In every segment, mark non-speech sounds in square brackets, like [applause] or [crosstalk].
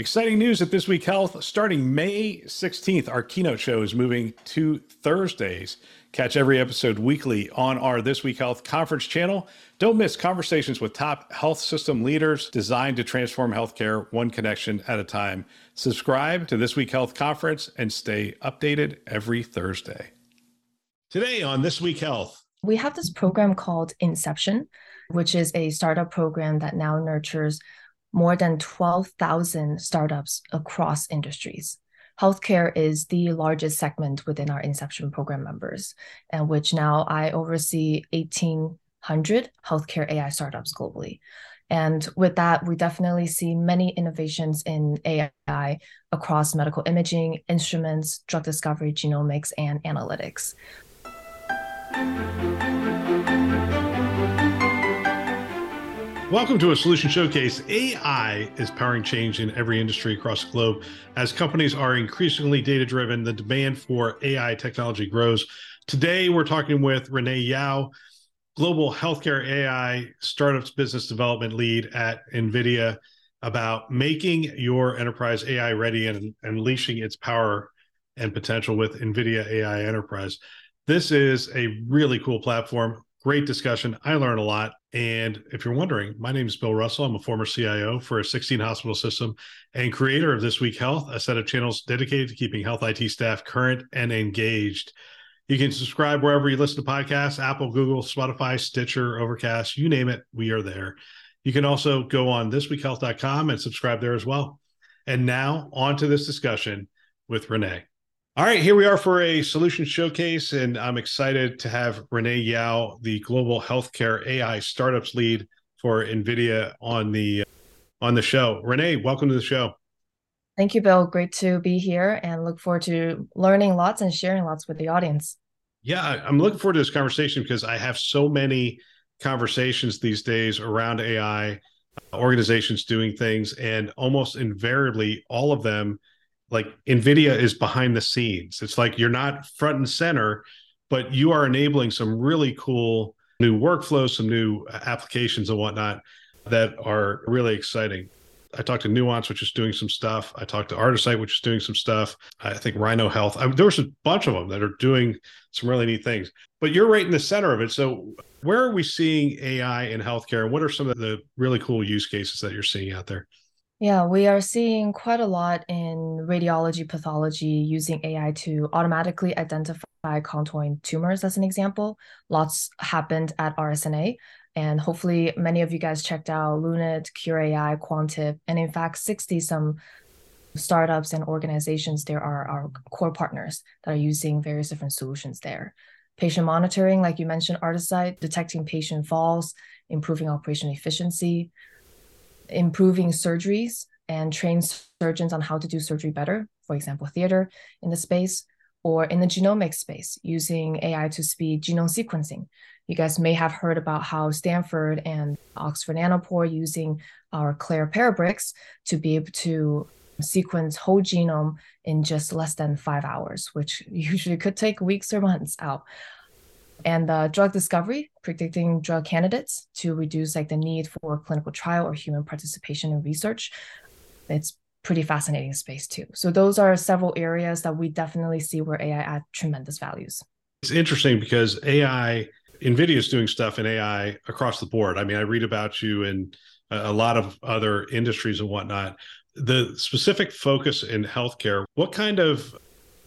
Exciting news at This Week Health. Starting May 16th, our keynote show is moving to Thursdays. Catch every episode weekly on our This Week Health conference channel. Don't miss conversations with top health system leaders designed to transform healthcare one connection at a time. Subscribe to This Week Health conference and stay updated every Thursday. Today on This Week Health, we have this program called Inception, which is a startup program that now nurtures more than 12,000 startups across industries. Healthcare is the largest segment within our Inception program members, and which now I oversee 1,800 healthcare AI startups globally. And with that, we definitely see many innovations in AI across medical imaging, instruments, drug discovery, genomics, and analytics. Welcome to a solution showcase. AI is powering change in every industry across the globe. As companies are increasingly data driven, the demand for AI technology grows. Today, we're talking with Renee Yao, Global Healthcare AI Startups Business Development Lead at NVIDIA, about making your enterprise AI ready and unleashing its power and potential with NVIDIA AI Enterprise. This is a really cool platform. Great discussion. I learned a lot. And if you're wondering, my name is Bill Russell. I'm a former CIO for a 16 hospital system and creator of This Week Health, a set of channels dedicated to keeping health IT staff current and engaged. You can subscribe wherever you listen to podcasts Apple, Google, Spotify, Stitcher, Overcast, you name it, we are there. You can also go on thisweekhealth.com and subscribe there as well. And now, on to this discussion with Renee. All right, here we are for a solution showcase, and I'm excited to have Renee Yao, the global healthcare AI startups lead for NVIDIA, on the on the show. Renee, welcome to the show. Thank you, Bill. Great to be here, and look forward to learning lots and sharing lots with the audience. Yeah, I'm looking forward to this conversation because I have so many conversations these days around AI, uh, organizations doing things, and almost invariably, all of them like nvidia is behind the scenes it's like you're not front and center but you are enabling some really cool new workflows some new applications and whatnot that are really exciting I talked to Nuance, which is doing some stuff. I talked to Artisight, which is doing some stuff. I think Rhino Health. I there was a bunch of them that are doing some really neat things. But you're right in the center of it. So, where are we seeing AI in healthcare? And what are some of the really cool use cases that you're seeing out there? Yeah, we are seeing quite a lot in radiology pathology using AI to automatically identify contouring tumors, as an example. Lots happened at RSNA. And hopefully, many of you guys checked out Lunit, Qure AI, Quantib, and in fact, 60 some startups and organizations there are our core partners that are using various different solutions there. Patient monitoring, like you mentioned, Artisight, detecting patient falls, improving operation efficiency, improving surgeries and train surgeons on how to do surgery better, for example, Theator in the space, or in the genomic space, using AI to speed genome sequencing. You guys may have heard about how Stanford and Oxford Nanopore using our Clara Parabricks to be able to sequence whole genome in just less than five hours, which [laughs] usually could take weeks or months out and uh, drug discovery, predicting drug candidates to reduce like the need for clinical trial or human participation in research. It's pretty fascinating space too. So those are several areas that we definitely see where AI add tremendous values. It's interesting because AI, NVIDIA is doing stuff in AI across the board. I mean, I read about you in a lot of other industries and whatnot. The specific focus in healthcare, what kind of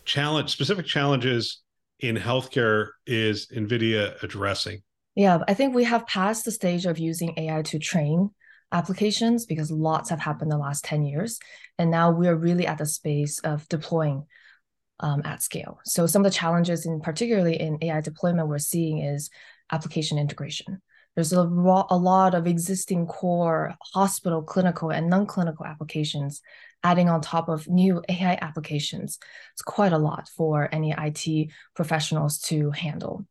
challenge, specific challenges in healthcare is NVIDIA addressing? Yeah, I think we have passed the stage of using AI to train applications because lots have happened the last 10 years. And now we're really at the space of deploying um, at scale. So some of the challenges in particularly in AI deployment we're seeing is application integration. There's a, a lot of existing core hospital, clinical, and non-clinical applications adding on top of new AI applications. It's quite a lot for any IT professionals to handle.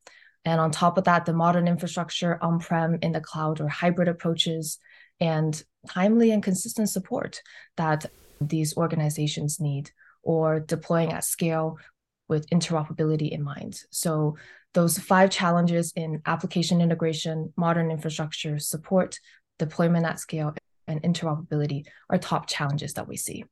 And on top of that, the modern infrastructure on prem, in the cloud, or hybrid approaches, and timely and consistent support that these organizations need, or deploying at scale with interoperability in mind. So, those five challenges in application integration, modern infrastructure, support, deployment at scale, and interoperability are top challenges that we see.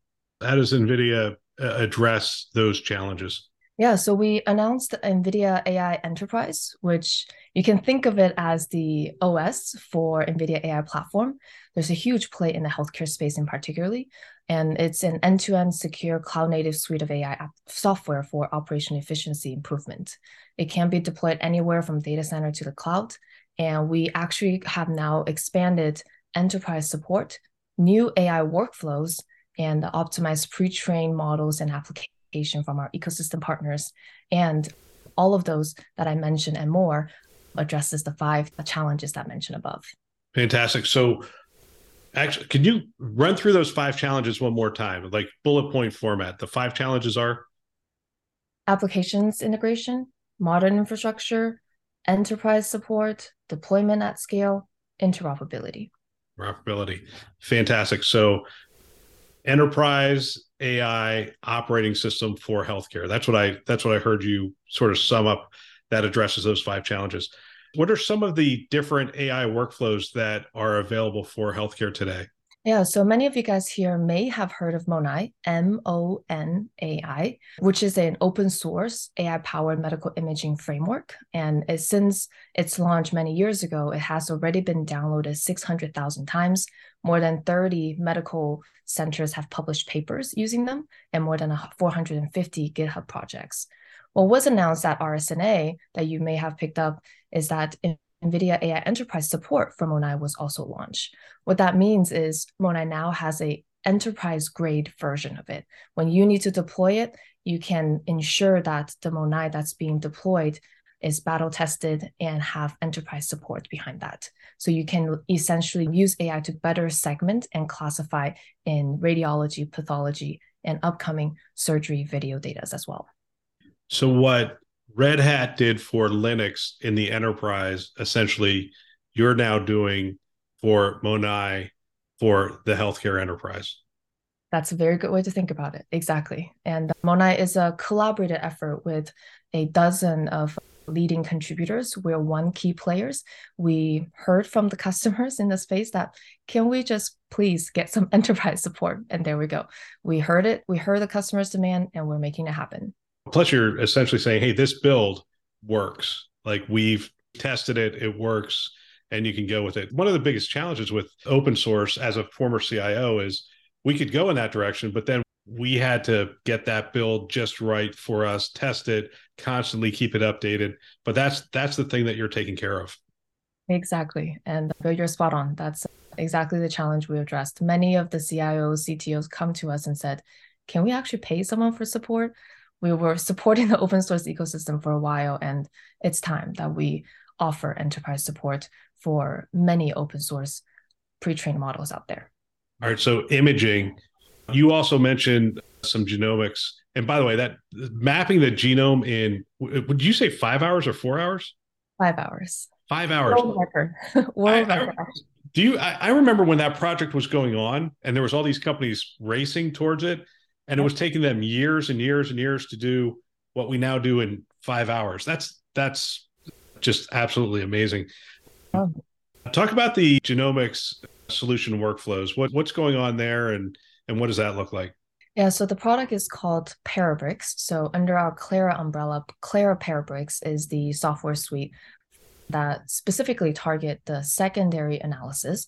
How does NVIDIA uh, address those challenges? Yeah, so we announced NVIDIA AI Enterprise, which you can think of it as the OS for NVIDIA AI platform. There's a huge play in the healthcare space in particularly, and it's an end-to-end secure cloud-native suite of AI software for operational efficiency improvement. It can be deployed anywhere from data center to the cloud, and we actually have now expanded enterprise support, new AI workflows, and optimized pre-trained models and applications from our ecosystem partners. And all of those that I mentioned and more addresses the five challenges that I mentioned above. Fantastic. So actually, can you run through those five challenges one more time, like bullet point format? The five challenges are applications integration, modern infrastructure, enterprise support, deployment at scale, interoperability. Interoperability. Fantastic. So enterprise AI operating system for healthcare. That's what I that's what I heard you sort of sum up that addresses those five challenges. What are some of the different AI workflows that are available for healthcare today? Yeah, so many of you guys here may have heard of MONAI, M O N A I, which is an open source AI powered medical imaging framework. And it, since its launch many years ago, it has already been downloaded 600,000 times. More than 30 medical centers have published papers using them, and more than 450 GitHub projects. What was announced at RSNA that you may have picked up is that NVIDIA AI Enterprise support for MONAI was also launched. What that means is MONAI now has a enterprise grade version of it. When you need to deploy it, you can ensure that the MONAI that's being deployed is battle tested and have enterprise support behind that. So you can essentially use AI to better segment and classify in radiology, pathology, and upcoming surgery video data as well. So what Red Hat did for Linux in the enterprise, essentially, you're now doing for MONAI for the healthcare enterprise. That's a very good way to think about it. Exactly. And MONAI is a collaborative effort with a dozen of leading contributors. We're one key players. We heard from the customers in the space that can we just please get some [laughs] enterprise support? And there we go. We heard it. We heard the customers' demand, and we're making it happen. Plus, you're essentially saying, hey, this build works. Like we've tested it, it works, and you can go with it. One of the biggest challenges with open source as a former CIO is we could go in that direction, but then we had to get that build just right for us, test it, constantly keep it updated. But that's that's the thing that you're taking care of. Exactly. And you're spot on. That's exactly the challenge we addressed. Many of the CIOs, CTOs come to us and said, Can we actually pay someone for support? we were supporting the open source ecosystem for a while, and it's time that we offer enterprise support for many open source pre-trained models out there. All right. So imaging, you also mentioned some genomics. And by the way, that mapping the genome in would you say five hours or four hours? Five hours. Five hours. World record. [laughs] World I, record. I, do you I, I remember when that project was going on and there was all these companies racing towards it and it was taking them years and years and years to do what we now do in five hours. That's that's just absolutely amazing. Oh. Talk about the genomics solution workflows. What what's going on there, and and what does that look like? Yeah, so the product is called Parabricks. So under our Clara umbrella, Clara Parabricks is the software suite that specifically target the secondary analysis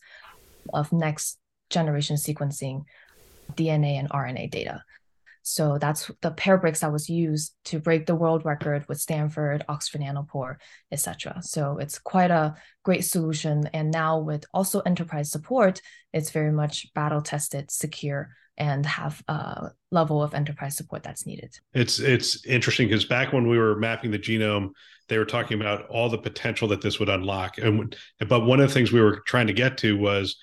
of next generation sequencing DNA and RNA data. So that's the Parabricks that was used to break the world record with Stanford, Oxford Nanopore, etc. So it's quite a great solution. And now with also enterprise support, it's very much battle tested, secure, and have a level of enterprise support that's needed. It's it's interesting because back when we were mapping the genome, they were talking about all the potential that this would unlock. And but one of the things we were trying to get to was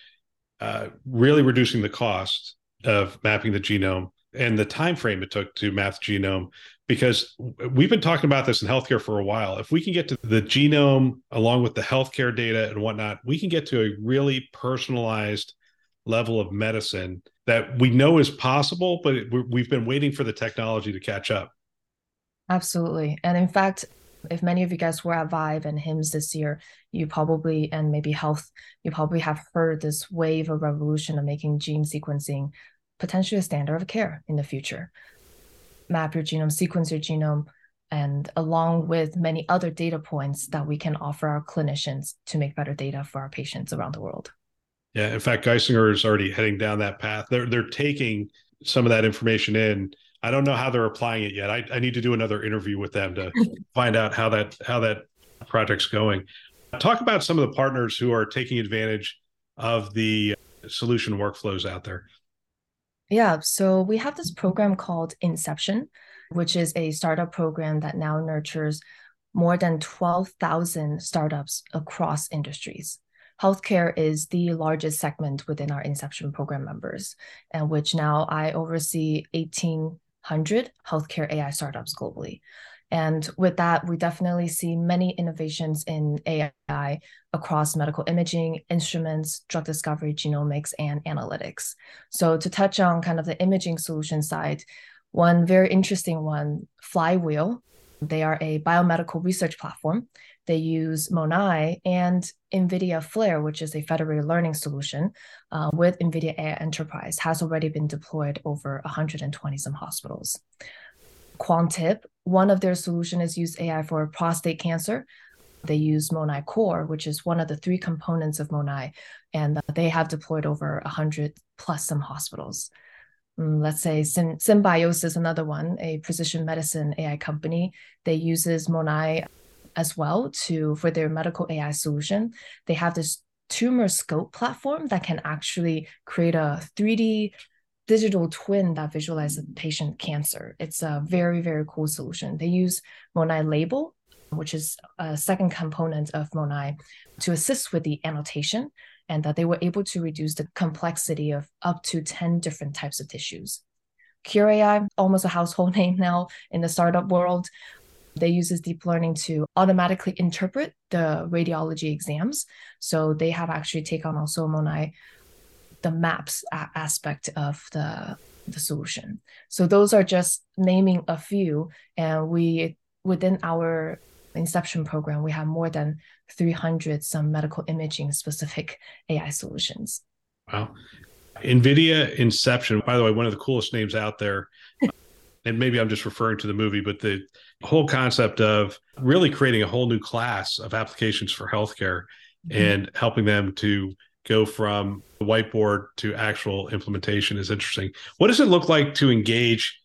uh, really reducing the cost of mapping the genome and the time frame it took to map the genome because we've been talking about this in healthcare for a while. If we can get to the genome along with the healthcare data and whatnot we can get to a really personalized level of medicine that we know is possible but we've been waiting for the technology to catch up. Absolutely. And in fact if many of you guys were at Vive and HIMSS this year, you probably, and maybe health, you probably have heard this wave of revolution of making gene sequencing potentially a standard of care in the future. Map your genome, sequence your genome, and along with many other data points that we can offer our clinicians to make better data for our patients around the world. Yeah, in fact, Geisinger is already heading down that path. They're they're taking some of that information in I don't know how they're applying it yet. I, I need to do another interview with them to [laughs] find out how that how that project's going. Talk about some of the partners who are taking advantage of the solution workflows out there. Yeah, so we have this program called Inception, which is a startup program that now nurtures more than 12,000 startups across industries. Healthcare is the largest segment within our Inception program members, and which now I oversee 1,800 healthcare AI startups globally. And with that, we definitely see many innovations in AI across medical imaging, instruments, drug discovery, genomics, and analytics. So, to touch on kind of the imaging solution side, one very interesting one, Flywheel, they are a biomedical research platform they use MONAI and NVIDIA Flare, which is a federated learning solution uh, with NVIDIA AI Enterprise, has already been deployed over 120 some hospitals. Quantib, one of their solution is use AI for prostate cancer. They use MONAI Core, which is one of the three components of MONAI, and they have deployed over 100 plus some hospitals. Um, let's say Syn- SimBioSys, another one, a precision medicine AI company. They uses MONAI as well to for their medical AI solution. They have this TumorScope platform that can actually create a 3D digital twin that visualizes mm. patient cancer. It's a very, very cool solution. They use MONAI Label, which is a second component of MONAI, to assist with the annotation, and that they were able to reduce the complexity of up to 10 different types of tissues. Qure AI, almost a household [laughs] name now in the startup world, they uses deep learning to automatically interpret the radiology exams. So they have actually taken on also MONAI the maps aspect of the the solution. So those are just naming a few, and we within our Inception program we have more than 300 some medical imaging specific AI solutions. Wow. NVIDIA Inception, by the way, one of the coolest names out there. [laughs] and maybe I'm just referring to the movie, but the whole concept of really creating a whole new class of applications for healthcare mm-hmm. and helping them to go from the whiteboard to actual implementation is interesting. What does it look like to engage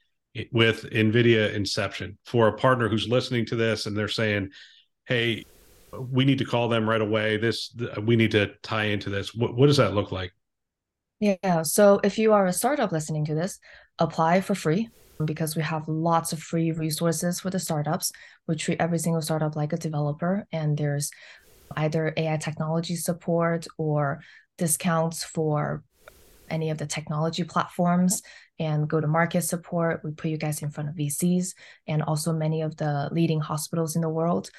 with NVIDIA Inception for a partner who's listening to this and they're saying, hey, we need to call them right away. This we need to tie into this. What, what does that look like? Yeah. So if you are a startup listening to this, apply for free because we have lots of free resources for the startups. We treat every single startup like a developer, and there's either AI technology support or discounts for any of the technology platforms and go to market support. We put you guys in front of VCs and also many of the leading hospitals in the world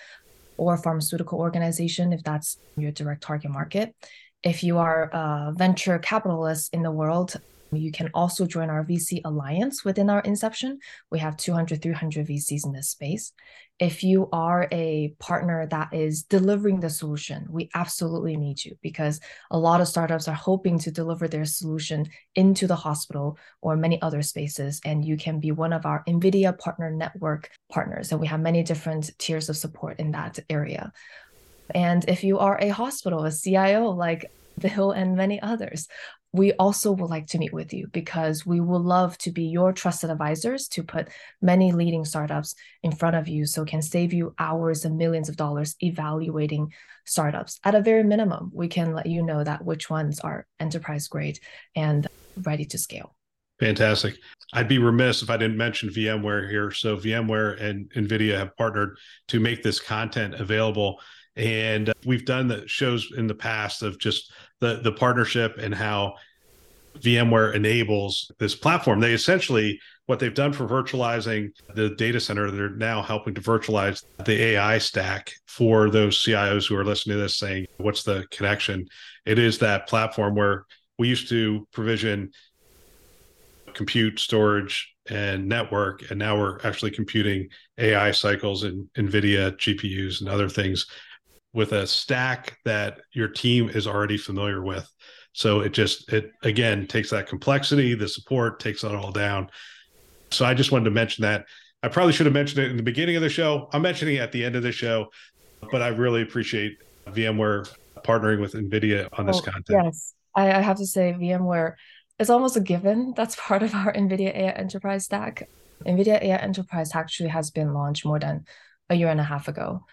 or pharmaceutical organization if that's your direct target market. If you are a venture capitalist in the world, you can also join our VC alliance within our Inception. We have 200, 300 VCs in this space. If you are a partner that is delivering the solution, we absolutely need you because a lot of startups are hoping to deliver their solution into the hospital or many other spaces. And you can be one of our NVIDIA Partner Network partners. And we have many different tiers of support in that area. And if you are a hospital, a CIO like Bill and many others, we also would like to meet with you because we would love to be your trusted advisors to put many leading startups in front of you so can save you hours and millions of dollars evaluating startups. At a very minimum we can let you know that which ones are enterprise grade and ready to scale. Fantastic. I'd be remiss if i didn't mention vmware here. So vmware and nvidia have partnered to make this content available and we've done the shows in the past of just the the partnership and how VMware enables this platform. They essentially what they've done for virtualizing the data center, they're now helping to virtualize the AI stack for those CIOs who are listening to this saying, what's the connection? It is that platform where we used to provision compute, storage, and network. And now we're actually computing AI cycles and NVIDIA GPUs and other things with a stack that your team is already familiar with. So it just, it again takes that complexity, the support takes that all down. So I just wanted to mention that. I probably should have mentioned it in the beginning of the show. I'm mentioning it at the end of the show, but I really appreciate VMware partnering with NVIDIA on this oh, content. Yes. I, I have to say, VMware is almost a given. That's [laughs] part of our NVIDIA AI Enterprise stack. NVIDIA AI Enterprise actually has been launched more than a year and a half ago.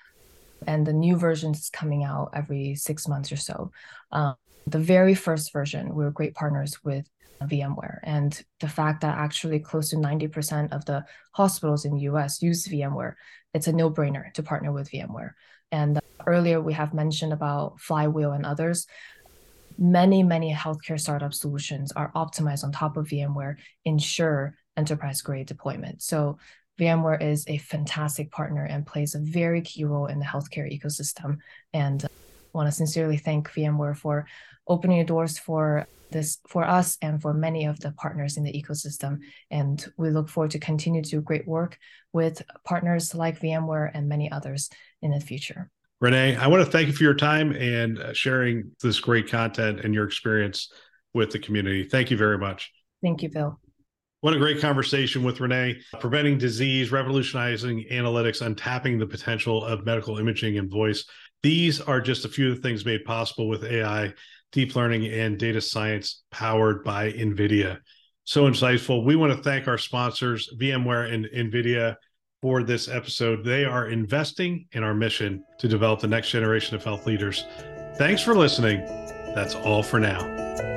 And the new version is coming out every six months or so. Um, the very first version, we were great partners with VMware. And the fact that actually close to 90% of the hospitals in the US use VMware, it's a no brainer to partner with VMware. And earlier we have mentioned about Flywheel and others. Many, many healthcare startup solutions are optimized on top of VMware, ensure enterprise grade deployment. So VMware is a fantastic partner and plays a very key role in the healthcare ecosystem. And I want to sincerely thank VMware for opening the doors for this for us and for many of the partners in the ecosystem. And we look forward to continue to do great work with partners like VMware and many others in the future. Renee, I want to thank you for your time and uh, sharing this great content and your experience with the community. Thank you very much. Thank you, Bill. What a great conversation with Renee. Preventing disease, revolutionizing analytics, untapping the potential of medical imaging and voice. These are just a few of the things made possible with AI, deep learning, and data science powered by NVIDIA. So insightful. We want to thank our sponsors, VMware and NVIDIA, for this episode. They are investing in our mission to develop the next generation of health leaders. Thanks for listening. That's all for now.